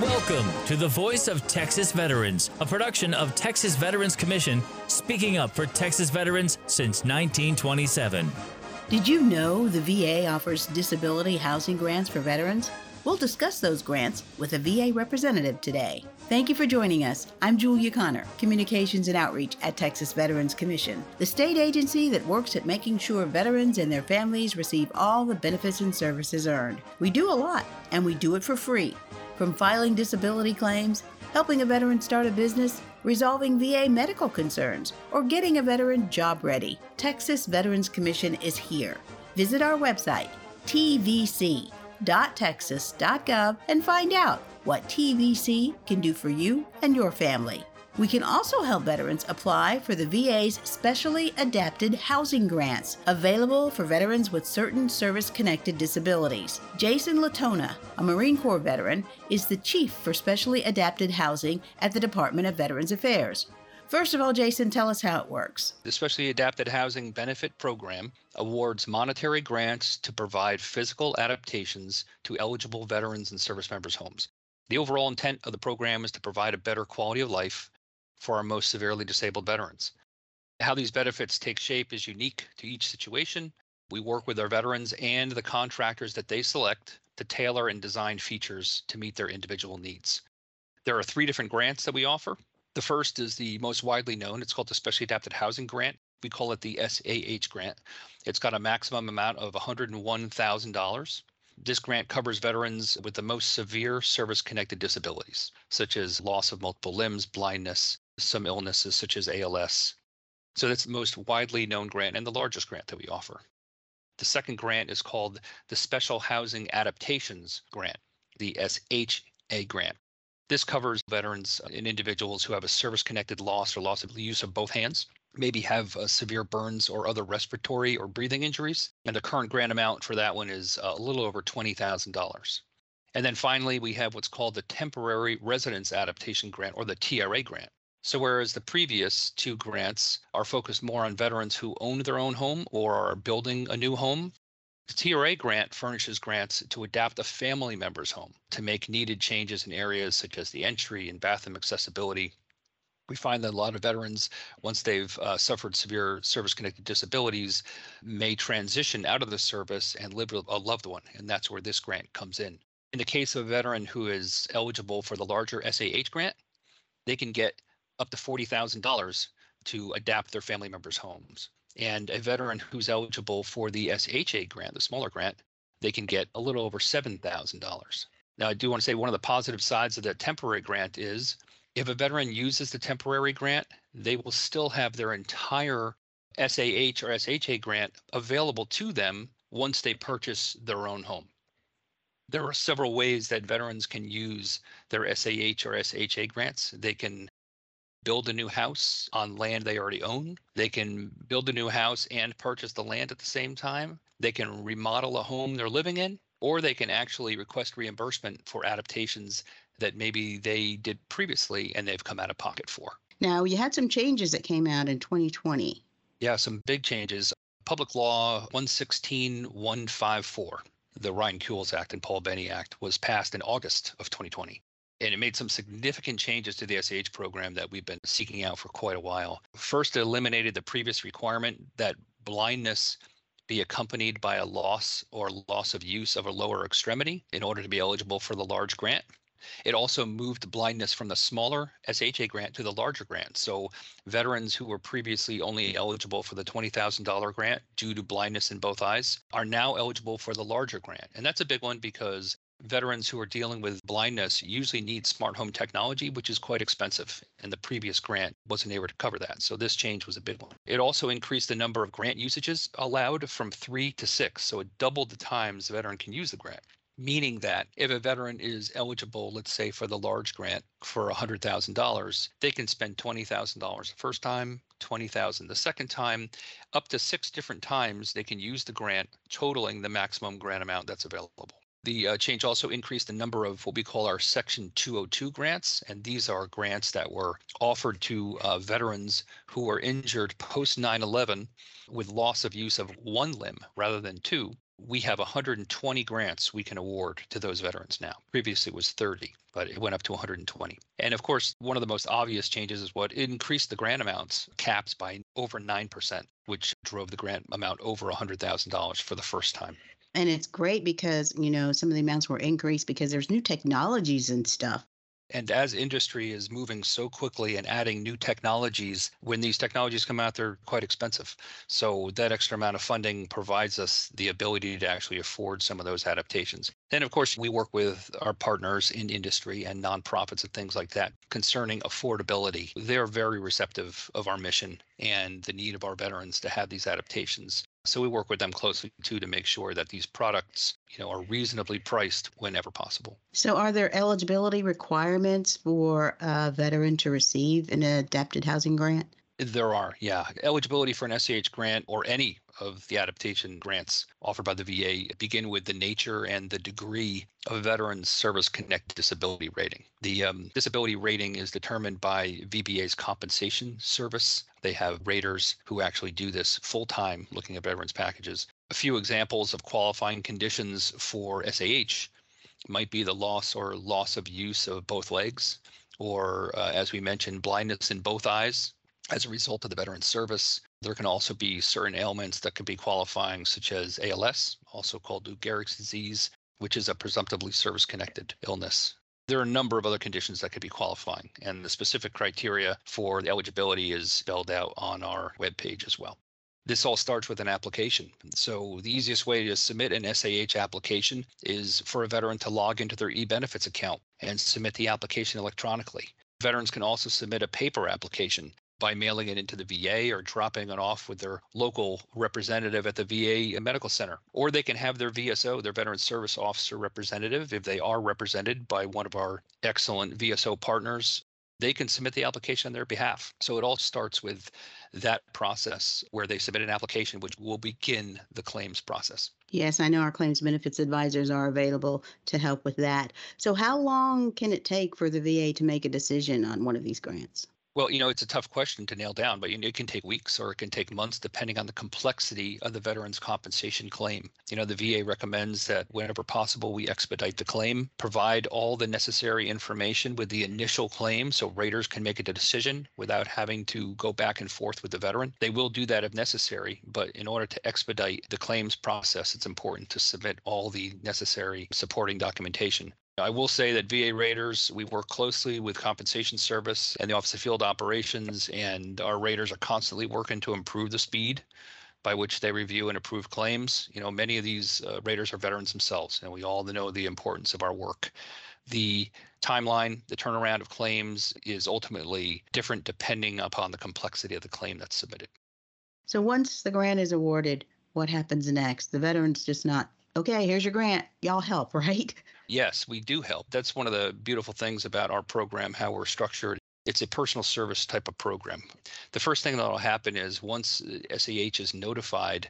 Welcome to the Voice of Texas Veterans, a production of Texas Veterans Commission, speaking up for Texas veterans since 1927. Did you know the VA offers disability housing grants for veterans? We'll discuss those grants with a VA representative today. Thank you for joining us. I'm Julia Connor, Communications and Outreach at Texas Veterans Commission, the state agency that works at making sure veterans and their families receive all the benefits and services earned. We do a lot, and we do it for free. From filing disability claims, helping a veteran start a business, resolving VA medical concerns, or getting a veteran job ready, Texas Veterans Commission is here. Visit our website, tvc.texas.gov, and find out what TVC can do for you and your family. We can also help veterans apply for the VA's specially adapted housing grants, available for veterans with certain service connected disabilities. Jason Latona, a Marine Corps veteran, is the chief for specially adapted housing at the Department of Veterans Affairs. First of all, Jason, tell us how it works. The Specially Adapted Housing Benefit Program awards monetary grants to provide physical adaptations to eligible veterans and service members' homes. The overall intent of the program is to provide a better quality of life for our most severely disabled veterans. How these benefits take shape is unique to each situation. We work with our veterans and the contractors that they select to tailor and design features to meet their individual needs. There are three different grants that we offer. The first is the most widely known. It's called the Specially Adapted Housing Grant. We call it the SAH grant. It's got a maximum amount of $101,000. This grant covers veterans with the most severe service connected disabilities, such as loss of multiple limbs, blindness, some illnesses such as ALS. So that's the most widely known grant and the largest grant that we offer. The second grant is called the Special Housing Adaptations Grant, the SHA grant. This covers veterans and individuals who have a service connected loss or loss of the use of both hands, maybe have uh, severe burns or other respiratory or breathing injuries. And the current grant amount for that one is uh, a little over $20,000. And then finally, we have what's called the Temporary Residence Adaptation Grant or the TRA grant. So, whereas the previous two grants are focused more on veterans who own their own home or are building a new home, the TRA grant furnishes grants to adapt a family member's home to make needed changes in areas such as the entry and bathroom accessibility. We find that a lot of veterans, once they've uh, suffered severe service connected disabilities, may transition out of the service and live with a loved one. And that's where this grant comes in. In the case of a veteran who is eligible for the larger SAH grant, they can get up to $40,000 to adapt their family members' homes. And a veteran who's eligible for the SHA grant, the smaller grant, they can get a little over $7,000. Now, I do want to say one of the positive sides of the temporary grant is if a veteran uses the temporary grant, they will still have their entire SAH or SHA grant available to them once they purchase their own home. There are several ways that veterans can use their SAH or SHA grants. They can build a new house on land they already own. They can build a new house and purchase the land at the same time. They can remodel a home they're living in, or they can actually request reimbursement for adaptations that maybe they did previously and they've come out of pocket for. Now, you had some changes that came out in 2020. Yeah, some big changes. Public Law 116154, the Ryan Kules Act and Paul Benne Act, was passed in August of 2020 and it made some significant changes to the SAH program that we've been seeking out for quite a while. First, it eliminated the previous requirement that blindness be accompanied by a loss or loss of use of a lower extremity in order to be eligible for the large grant. It also moved blindness from the smaller SHA grant to the larger grant. So veterans who were previously only eligible for the $20,000 grant due to blindness in both eyes are now eligible for the larger grant. And that's a big one because veterans who are dealing with blindness usually need smart home technology, which is quite expensive. And the previous grant wasn't able to cover that. So this change was a big one. It also increased the number of grant usages allowed from three to six. So it doubled the times a veteran can use the grant. Meaning that if a veteran is eligible, let's say for the large grant for $100,000, they can spend $20,000 the first time, 20,000 the second time, up to six different times they can use the grant, totaling the maximum grant amount that's available. The uh, change also increased the number of what we call our Section 202 grants, and these are grants that were offered to uh, veterans who were injured post 9 11 with loss of use of one limb rather than two. we have 120 grants we can award to those veterans now. Previously it was 30, but it went up to 120. And of course, one of the most obvious changes is what increased the grant amounts caps by over 9%, which drove the grant amount over $100,000 for the first time. And it's great because, you know, some of the amounts were increased because there's new technologies and stuff and as industry is moving so quickly and adding new technologies, when these technologies come out, they're quite expensive. So that extra amount of funding provides us the ability to actually afford some of those adaptations. And of course, we work with our partners in industry and nonprofits and things like that concerning affordability. They're very receptive of our mission and the need of our veterans to have these adaptations. So we work with them closely too to make sure that these products, you know, are reasonably priced whenever possible. So are there eligibility requirements for a veteran to receive an adapted housing grant? There are, yeah. Eligibility for an SAH grant or any of the adaptation grants offered by the VA begin with the nature and the degree of a veteran's service connected disability rating. The um, disability rating is determined by VBA's compensation service. They have raters who actually do this full time looking at veterans packages. A few examples of qualifying conditions for SAH might be the loss or loss of use of both legs, or uh, as we mentioned, blindness in both eyes as a result of the veteran service. There can also be certain ailments that can be qualifying, such as ALS, also called Lou Gehrig's disease, which is a presumptively service connected illness. There are a number of other conditions that could be qualifying, and the specific criteria for the eligibility is spelled out on our webpage as well. This all starts with an application. So, the easiest way to submit an SAH application is for a veteran to log into their e-benefits account and submit the application electronically. Veterans can also submit a paper application by mailing it into the VA or dropping it off with their local representative at the VA medical center. Or they can have their VSO, their Veteran Service Officer representative, if they are represented by one of our excellent VSO partners. They can submit the application on their behalf. So it all starts with that process where they submit an application, which will begin the claims process. Yes, I know our claims benefits advisors are available to help with that. So, how long can it take for the VA to make a decision on one of these grants? Well, you know, it's a tough question to nail down, but it can take weeks or it can take months depending on the complexity of the veteran's compensation claim. You know, the VA recommends that whenever possible, we expedite the claim, provide all the necessary information with the initial claim so raters can make a decision without having to go back and forth with the veteran. They will do that if necessary, but in order to expedite the claims process, it's important to submit all the necessary supporting documentation. I will say that VA Raters, we work closely with compensation service and the Office of Field Operations, and our Raters are constantly working to improve the speed by which they review and approve claims. You know, many of these uh, raters are veterans themselves, and we all know the importance of our work. The timeline, the turnaround of claims is ultimately different depending upon the complexity of the claim that's submitted. So once the grant is awarded, what happens next? The veteran's just not, okay, here's your grant, y'all help, right? Yes, we do help. That's one of the beautiful things about our program, how we're structured. It's a personal service type of program. The first thing that will happen is once uh, SAH is notified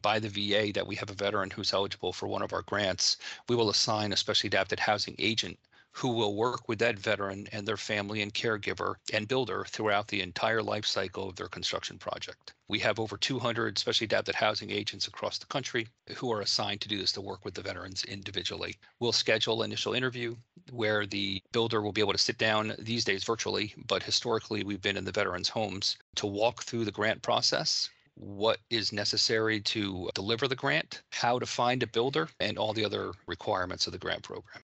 by the VA that we have a veteran who's eligible for one of our grants, we will assign a specially adapted housing agent who will work with that veteran and their family and caregiver and builder throughout the entire life cycle of their construction project. We have over 200 specially adapted housing agents across the country who are assigned to do this to work with the veterans individually. We'll schedule an initial interview where the builder will be able to sit down these days virtually, but historically we've been in the veterans' homes to walk through the grant process what is necessary to deliver the grant, how to find a builder, and all the other requirements of the grant program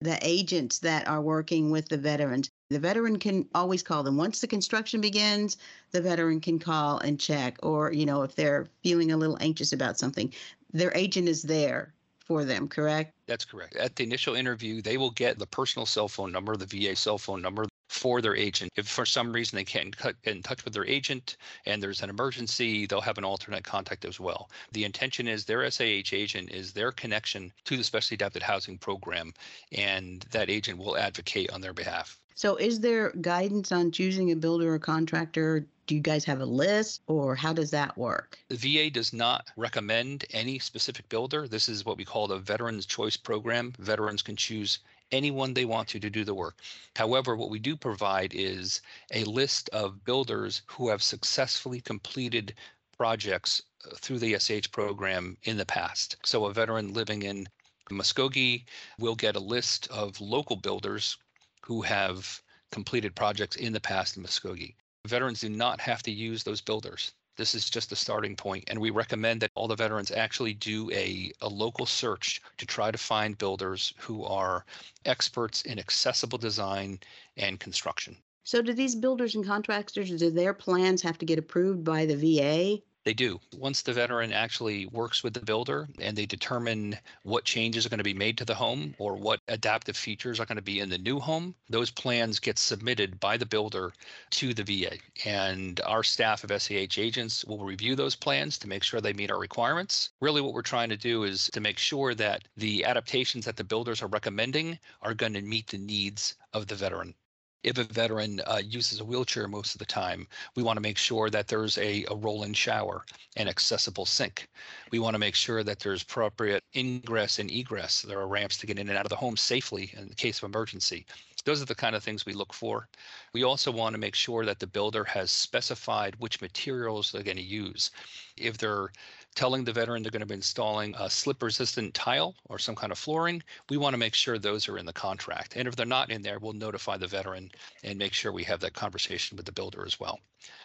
the agents that are working with the veterans. The veteran can always call them. Once the construction begins, the veteran can call and check, or, you know, if they're feeling a little anxious about something, their agent is there for them, correct? That's correct. At the initial interview, they will get the personal cell phone number, the VA cell phone number for their agent. If for some reason they can't get in touch with their agent and there's an emergency, they'll have an alternate contact as well. The intention is their SAH agent is their connection to the specially adapted housing program, and that agent will advocate on their behalf. So, is there guidance on choosing a builder or contractor? Do you guys have a list, or how does that work? The VA does not recommend any specific builder. This is what we call the Veterans Choice Program. Veterans can choose anyone they want to to do the work. However, what we do provide is a list of builders who have successfully completed projects uh, through the SH program in the past. So a veteran living in Muskogee will get a list of local builders who have completed projects in the past in Muskogee. Veterans do not have to use those builders. This is just a starting point, and we recommend that all the veterans actually do a, a local search to try to find builders who are experts in accessible design and construction. So, do these builders and contractors, do their plans have to get approved by the VA? They do. Once the veteran actually works with the builder and they determine what changes are going to be made to the home or what adaptive features are going to be in the new home, those plans get submitted by the builder to the VA. And our staff of SAH agents will review those plans to make sure they meet our requirements. Really, what we're trying to do is to make sure that the adaptations that the builders are recommending are going to meet the needs of the veteran if a veteran uh, uses a wheelchair most of the time, we want to make sure that there's a, a roll-in shower and accessible sink. We want to make sure that there's appropriate ingress and egress. There are ramps to get in and out of the home safely in the case of emergency. Those are the kind of things we look for. We also want to make sure that the builder has specified which materials they're going to use. If they're telling the veteran they're going to be installing a slip resistant tile or some kind of flooring, we want to make sure those are in the contract. And if they're not in there, we'll notify the veteran and make sure we have that conversation with the builder as well.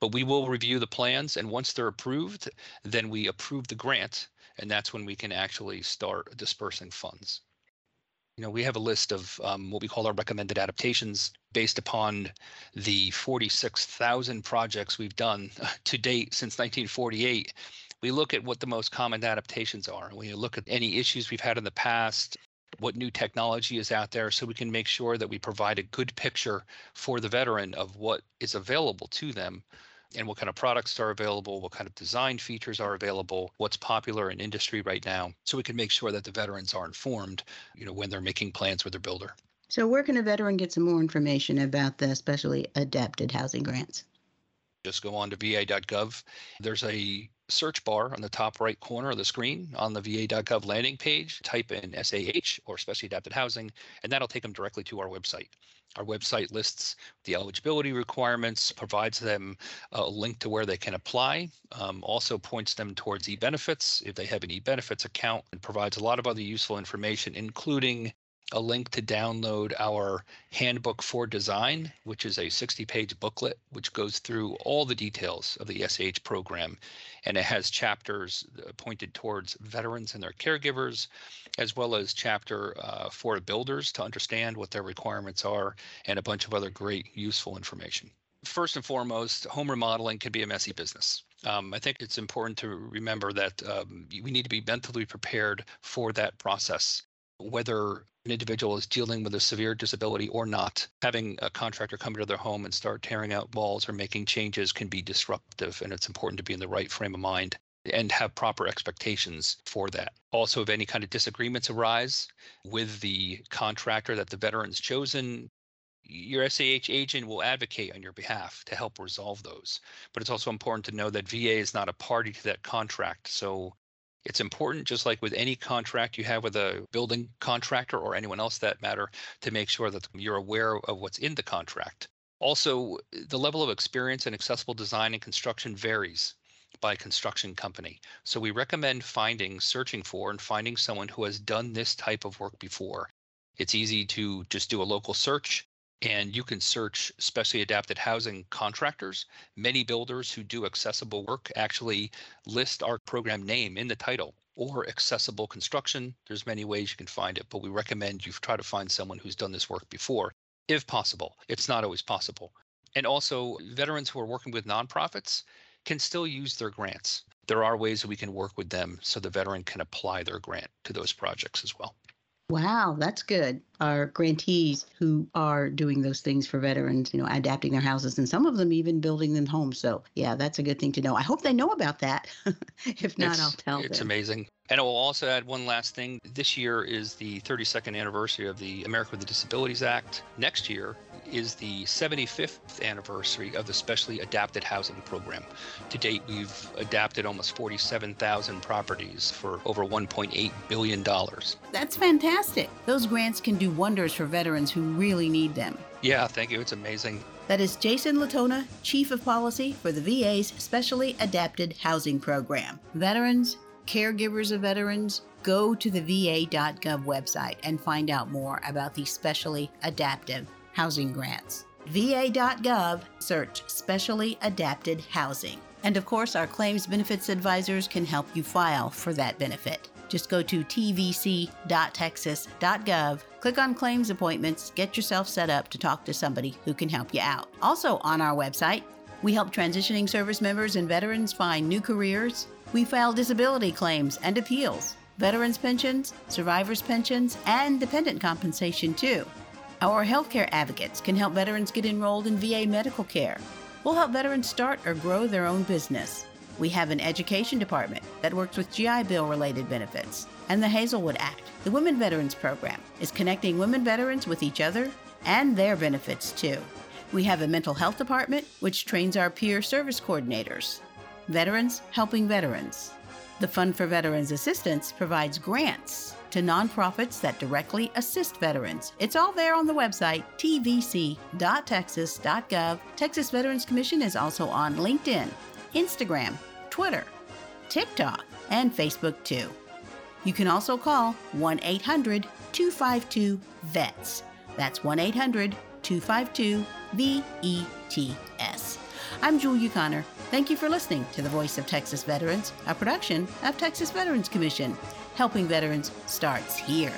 But we will review the plans, and once they're approved, then we approve the grant, and that's when we can actually start dispersing funds. You know, we have a list of um, what we call our recommended adaptations based upon the 46,000 projects we've done to date since 1948 we look at what the most common adaptations are. We look at any issues we've had in the past, what new technology is out there, so we can make sure that we provide a good picture for the veteran of what is available to them and what kind of products are available, what kind of design features are available, what's popular in industry right now, so we can make sure that the veterans are informed, you know, when they're making plans with their builder. So where can a veteran get some more information about the specially adapted housing grants? Just go on to va.gov. There's a search bar on the top right corner of the screen on the va.gov landing page, type in SAH or Specially Adapted Housing, and that'll take them directly to our website. Our website lists the eligibility requirements, provides them a link to where they can apply, um, also points them towards e-benefits if they have an e-benefits account, and provides a lot of other useful information, including a link to download our handbook for design, which is a 60 page booklet which goes through all the details of the SAH program. And it has chapters uh, pointed towards veterans and their caregivers, as well as chapter uh, for builders to understand what their requirements are, and a bunch of other great useful information. First and foremost, home remodeling can be a messy business. Um, I think it's important to remember that um, we need to be mentally prepared for that process whether an individual is dealing with a severe disability or not, having a contractor come into their home and start tearing out walls or making changes can be disruptive, and it's important to be in the right frame of mind and have proper expectations for that. Also, if any kind of disagreements arise with the contractor that the veteran's chosen, your SAH agent will advocate on your behalf to help resolve those. But it's also important to know that VA is not a party to that contract. So it's important, just like with any contract you have with a building contractor or anyone else that matter, to make sure that you're aware of what's in the contract. Also, the level of experience in accessible design and construction varies by construction company. So we recommend finding, searching for, and finding someone who has done this type of work before. It's easy to just do a local search and you can search specially adapted housing contractors. Many builders who do accessible work actually list our program name in the title or accessible construction. There's many ways you can find it, but we recommend you try to find someone who's done this work before, if possible. It's not always possible. And also, veterans who are working with nonprofits can still use their grants. There are ways that we can work with them so the veteran can apply their grant to those projects as well. Wow, that's good. Our grantees who are doing those things for veterans, you know, adapting their houses and some of them even building them homes. So, yeah, that's a good thing to know. I hope they know about that. if not, it's, I'll tell it's them. It's amazing. And I will also add one last thing. This year is the 32nd anniversary of the America with the Disabilities Act. Next year is the 75th anniversary of the Specially Adapted Housing Program. To date, we've adapted almost 47,000 properties for over $1.8 billion. That's fantastic. Those grants can do wonders for veterans who really need them. Yeah, thank you. It's amazing. That is Jason Latona, Chief of Policy for the VA's Specially Adapted Housing Program. Veterans, caregivers of veterans, go to the va.gov website and find out more about the specially adaptive housing grants. va.gov, search Specially Adapted Housing. And of course, our claims benefits advisors can help you file for that benefit. Just go to tvc.texas.gov, click on claims appointments, get yourself set up to talk to somebody who can help you out. Also, on our website, we help transitioning service members and veterans find new careers. We file disability claims and appeals, veterans pensions, survivors pensions, and dependent compensation too. Our healthcare advocates can help veterans get enrolled in VA medical care. We'll help veterans start or grow their own business. We have an education department that works with GI Bill related benefits. And the Hazelwood Act, the Women Veterans Program, is connecting women veterans with each other and their benefits too. We have a mental health department which trains our peer service coordinators. Veterans helping veterans. The Fund for Veterans Assistance provides grants to nonprofits that directly assist veterans. It's all there on the website, tvc.texas.gov. Texas Veterans Commission is also on LinkedIn, Instagram, Twitter, TikTok, and Facebook too. You can also call 1 800 252 VETS. That's 1 800 252 VETS. I'm Julia Connor. Thank you for listening to The Voice of Texas Veterans, a production of Texas Veterans Commission. Helping Veterans starts here.